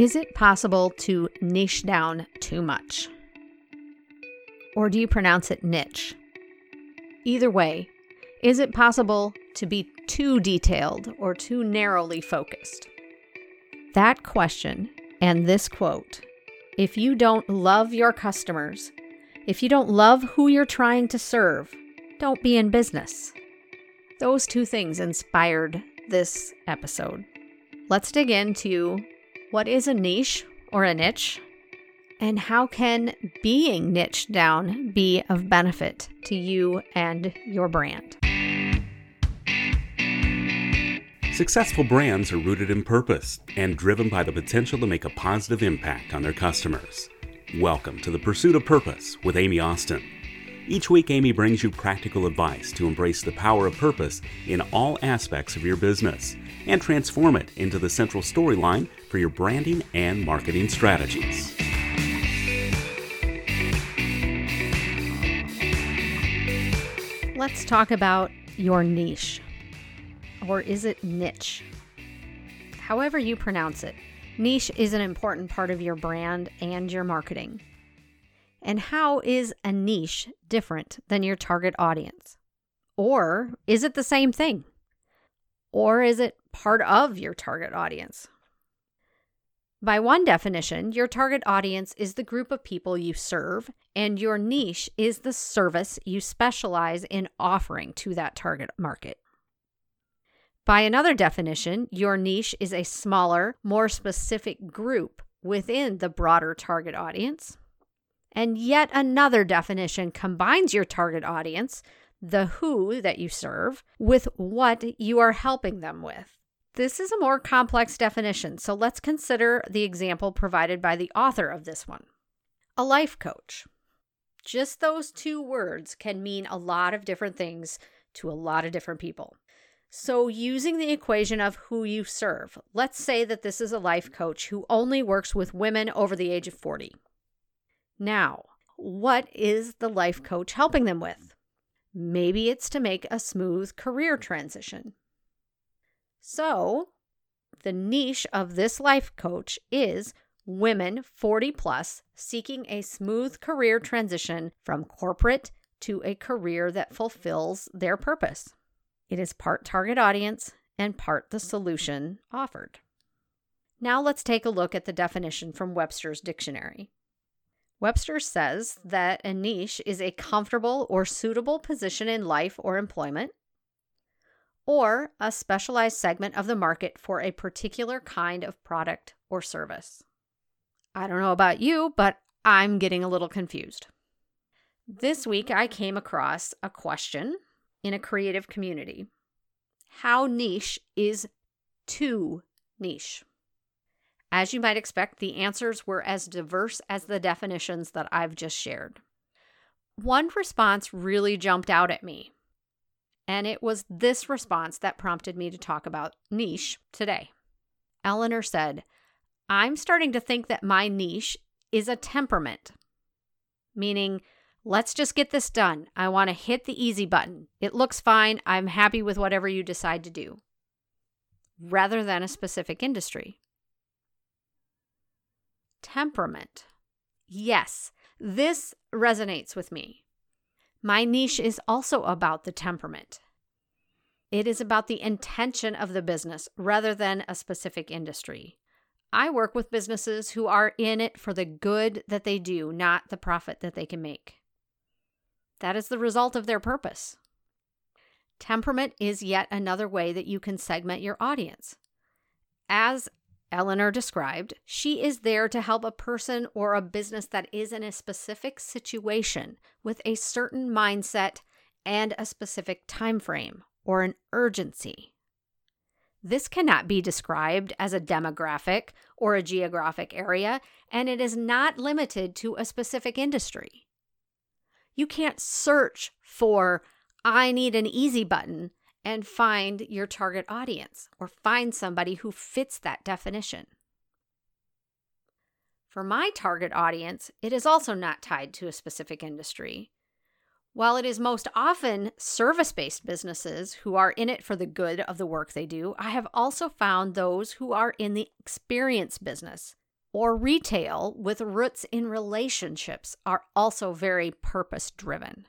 Is it possible to niche down too much? Or do you pronounce it niche? Either way, is it possible to be too detailed or too narrowly focused? That question and this quote if you don't love your customers, if you don't love who you're trying to serve, don't be in business. Those two things inspired this episode. Let's dig into what is a niche or a niche and how can being niched down be of benefit to you and your brand? Successful brands are rooted in purpose and driven by the potential to make a positive impact on their customers. Welcome to the Pursuit of Purpose with Amy Austin. Each week, Amy brings you practical advice to embrace the power of purpose in all aspects of your business and transform it into the central storyline for your branding and marketing strategies. Let's talk about your niche. Or is it niche? However, you pronounce it, niche is an important part of your brand and your marketing. And how is a niche different than your target audience? Or is it the same thing? Or is it part of your target audience? By one definition, your target audience is the group of people you serve, and your niche is the service you specialize in offering to that target market. By another definition, your niche is a smaller, more specific group within the broader target audience. And yet another definition combines your target audience, the who that you serve, with what you are helping them with. This is a more complex definition, so let's consider the example provided by the author of this one a life coach. Just those two words can mean a lot of different things to a lot of different people. So, using the equation of who you serve, let's say that this is a life coach who only works with women over the age of 40. Now, what is the life coach helping them with? Maybe it's to make a smooth career transition. So, the niche of this life coach is women 40 plus seeking a smooth career transition from corporate to a career that fulfills their purpose. It is part target audience and part the solution offered. Now let's take a look at the definition from Webster's dictionary. Webster says that a niche is a comfortable or suitable position in life or employment or a specialized segment of the market for a particular kind of product or service. I don't know about you, but I'm getting a little confused. This week, I came across a question in a creative community How niche is too niche? As you might expect, the answers were as diverse as the definitions that I've just shared. One response really jumped out at me and it was this response that prompted me to talk about niche today. Eleanor said, I'm starting to think that my niche is a temperament, meaning, let's just get this done. I want to hit the easy button. It looks fine. I'm happy with whatever you decide to do, rather than a specific industry. Temperament. Yes, this resonates with me. My niche is also about the temperament. It is about the intention of the business rather than a specific industry. I work with businesses who are in it for the good that they do, not the profit that they can make. That is the result of their purpose. Temperament is yet another way that you can segment your audience. As Eleanor described, she is there to help a person or a business that is in a specific situation with a certain mindset and a specific time frame or an urgency. This cannot be described as a demographic or a geographic area, and it is not limited to a specific industry. You can't search for, I need an easy button and find your target audience or find somebody who fits that definition. For my target audience, it is also not tied to a specific industry. While it is most often service based businesses who are in it for the good of the work they do, I have also found those who are in the experience business or retail with roots in relationships are also very purpose driven.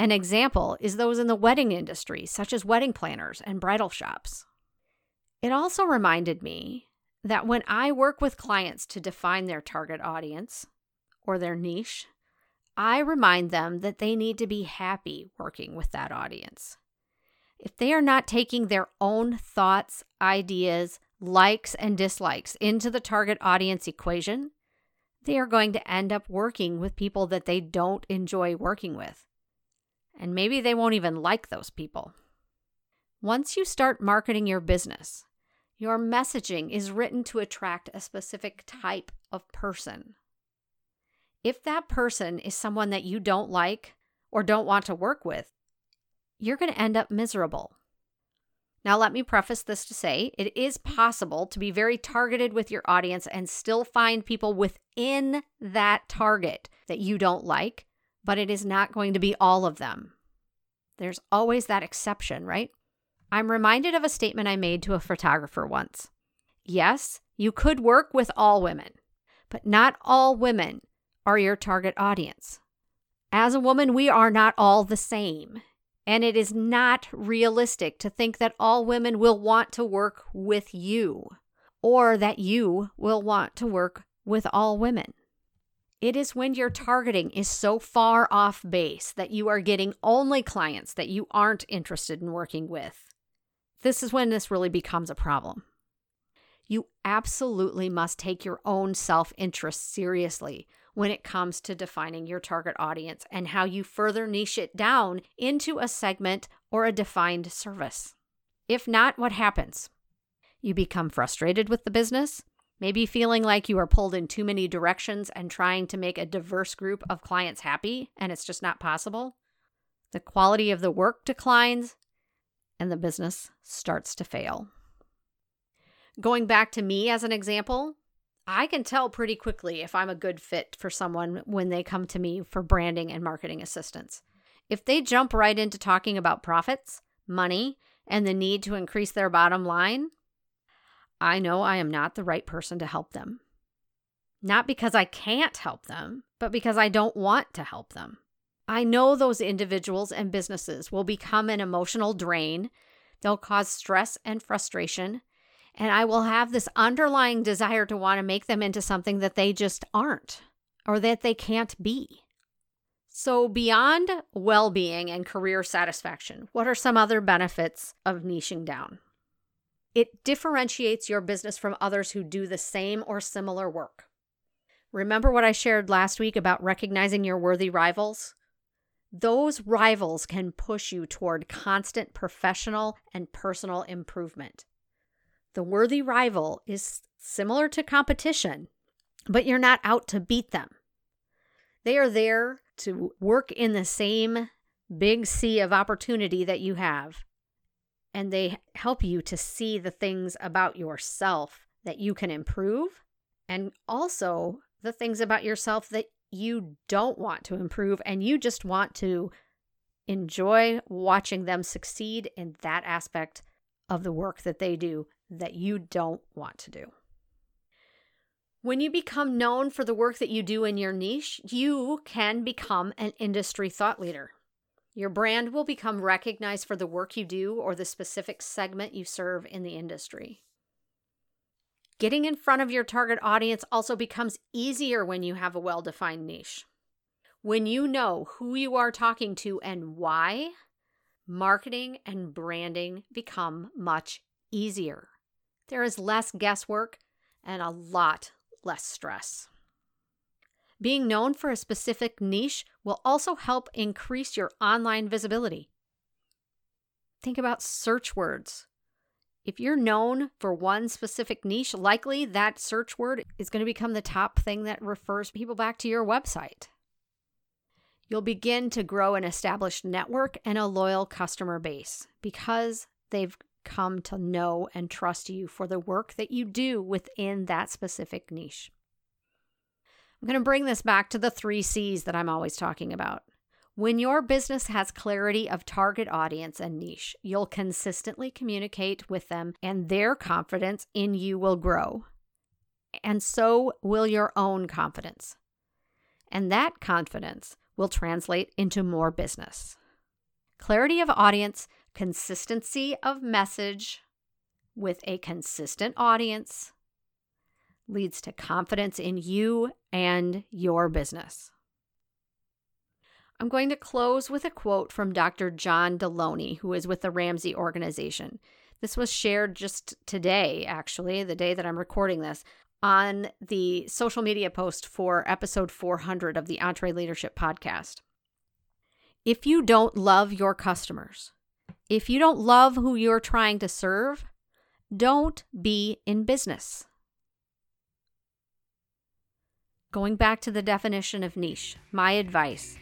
An example is those in the wedding industry, such as wedding planners and bridal shops. It also reminded me that when I work with clients to define their target audience or their niche, I remind them that they need to be happy working with that audience. If they are not taking their own thoughts, ideas, likes, and dislikes into the target audience equation, they are going to end up working with people that they don't enjoy working with. And maybe they won't even like those people. Once you start marketing your business, your messaging is written to attract a specific type of person. If that person is someone that you don't like or don't want to work with, you're going to end up miserable. Now, let me preface this to say it is possible to be very targeted with your audience and still find people within that target that you don't like, but it is not going to be all of them. There's always that exception, right? I'm reminded of a statement I made to a photographer once. Yes, you could work with all women, but not all women are your target audience. As a woman, we are not all the same. And it is not realistic to think that all women will want to work with you or that you will want to work with all women. It is when your targeting is so far off base that you are getting only clients that you aren't interested in working with. This is when this really becomes a problem. You absolutely must take your own self interest seriously when it comes to defining your target audience and how you further niche it down into a segment or a defined service. If not, what happens? You become frustrated with the business, maybe feeling like you are pulled in too many directions and trying to make a diverse group of clients happy, and it's just not possible. The quality of the work declines, and the business starts to fail. Going back to me as an example, I can tell pretty quickly if I'm a good fit for someone when they come to me for branding and marketing assistance. If they jump right into talking about profits, money, and the need to increase their bottom line, I know I am not the right person to help them. Not because I can't help them, but because I don't want to help them. I know those individuals and businesses will become an emotional drain. They'll cause stress and frustration, and I will have this underlying desire to want to make them into something that they just aren't or that they can't be. So, beyond well being and career satisfaction, what are some other benefits of niching down? It differentiates your business from others who do the same or similar work. Remember what I shared last week about recognizing your worthy rivals? Those rivals can push you toward constant professional and personal improvement. The worthy rival is similar to competition, but you're not out to beat them. They are there to work in the same big sea of opportunity that you have. And they help you to see the things about yourself that you can improve, and also the things about yourself that you don't want to improve, and you just want to enjoy watching them succeed in that aspect of the work that they do that you don't want to do. When you become known for the work that you do in your niche, you can become an industry thought leader. Your brand will become recognized for the work you do or the specific segment you serve in the industry. Getting in front of your target audience also becomes easier when you have a well defined niche. When you know who you are talking to and why, marketing and branding become much easier. There is less guesswork and a lot less stress. Being known for a specific niche will also help increase your online visibility. Think about search words. If you're known for one specific niche, likely that search word is going to become the top thing that refers people back to your website. You'll begin to grow an established network and a loyal customer base because they've come to know and trust you for the work that you do within that specific niche. I'm going to bring this back to the three C's that I'm always talking about. When your business has clarity of target audience and niche, you'll consistently communicate with them and their confidence in you will grow. and so will your own confidence. And that confidence will translate into more business. Clarity of audience, consistency of message with a consistent audience leads to confidence in you and your business. I'm going to close with a quote from Dr. John Delony, who is with the Ramsey organization. This was shared just today, actually, the day that I'm recording this, on the social media post for episode 400 of the EntreLeadership podcast. If you don't love your customers, if you don't love who you're trying to serve, don't be in business. Going back to the definition of niche, my advice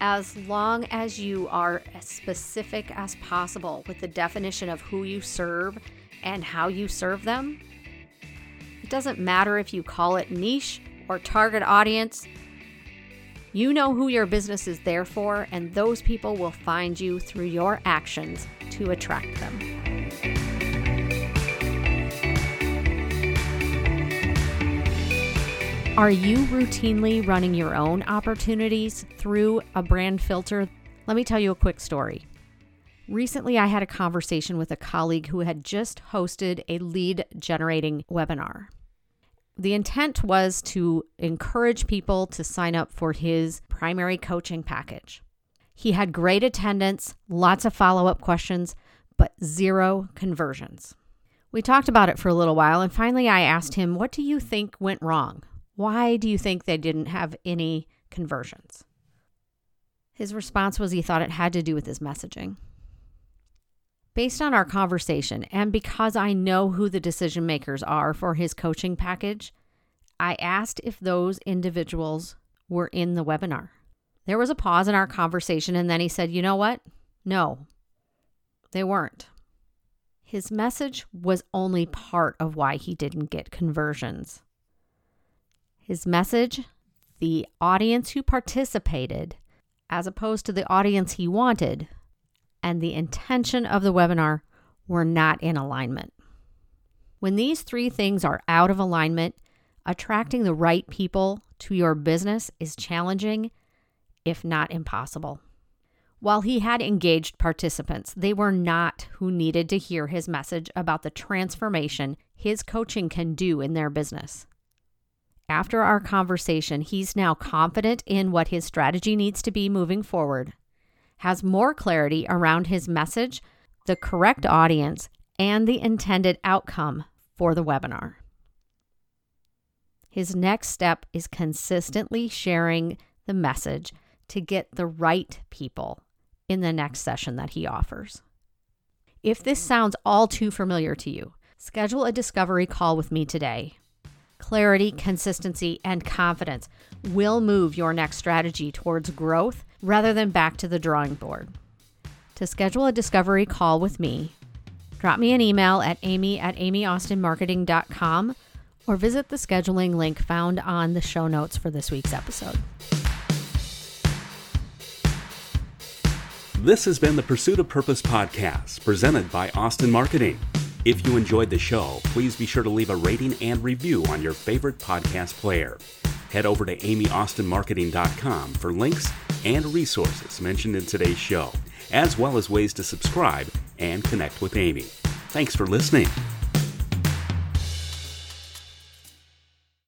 as long as you are as specific as possible with the definition of who you serve and how you serve them, it doesn't matter if you call it niche or target audience. You know who your business is there for, and those people will find you through your actions to attract them. Are you routinely running your own opportunities through a brand filter? Let me tell you a quick story. Recently, I had a conversation with a colleague who had just hosted a lead generating webinar. The intent was to encourage people to sign up for his primary coaching package. He had great attendance, lots of follow up questions, but zero conversions. We talked about it for a little while, and finally I asked him, What do you think went wrong? Why do you think they didn't have any conversions? His response was he thought it had to do with his messaging. Based on our conversation, and because I know who the decision makers are for his coaching package, I asked if those individuals were in the webinar. There was a pause in our conversation, and then he said, You know what? No, they weren't. His message was only part of why he didn't get conversions. His message, the audience who participated, as opposed to the audience he wanted, and the intention of the webinar were not in alignment. When these three things are out of alignment, attracting the right people to your business is challenging, if not impossible. While he had engaged participants, they were not who needed to hear his message about the transformation his coaching can do in their business. After our conversation, he's now confident in what his strategy needs to be moving forward, has more clarity around his message, the correct audience, and the intended outcome for the webinar. His next step is consistently sharing the message to get the right people in the next session that he offers. If this sounds all too familiar to you, schedule a discovery call with me today clarity, consistency, and confidence will move your next strategy towards growth rather than back to the drawing board. To schedule a discovery call with me, drop me an email at amy at amyaustinmarketing.com or visit the scheduling link found on the show notes for this week's episode. This has been the Pursuit of Purpose podcast presented by Austin Marketing. If you enjoyed the show, please be sure to leave a rating and review on your favorite podcast player. Head over to amyaustinmarketing.com for links and resources mentioned in today's show, as well as ways to subscribe and connect with Amy. Thanks for listening.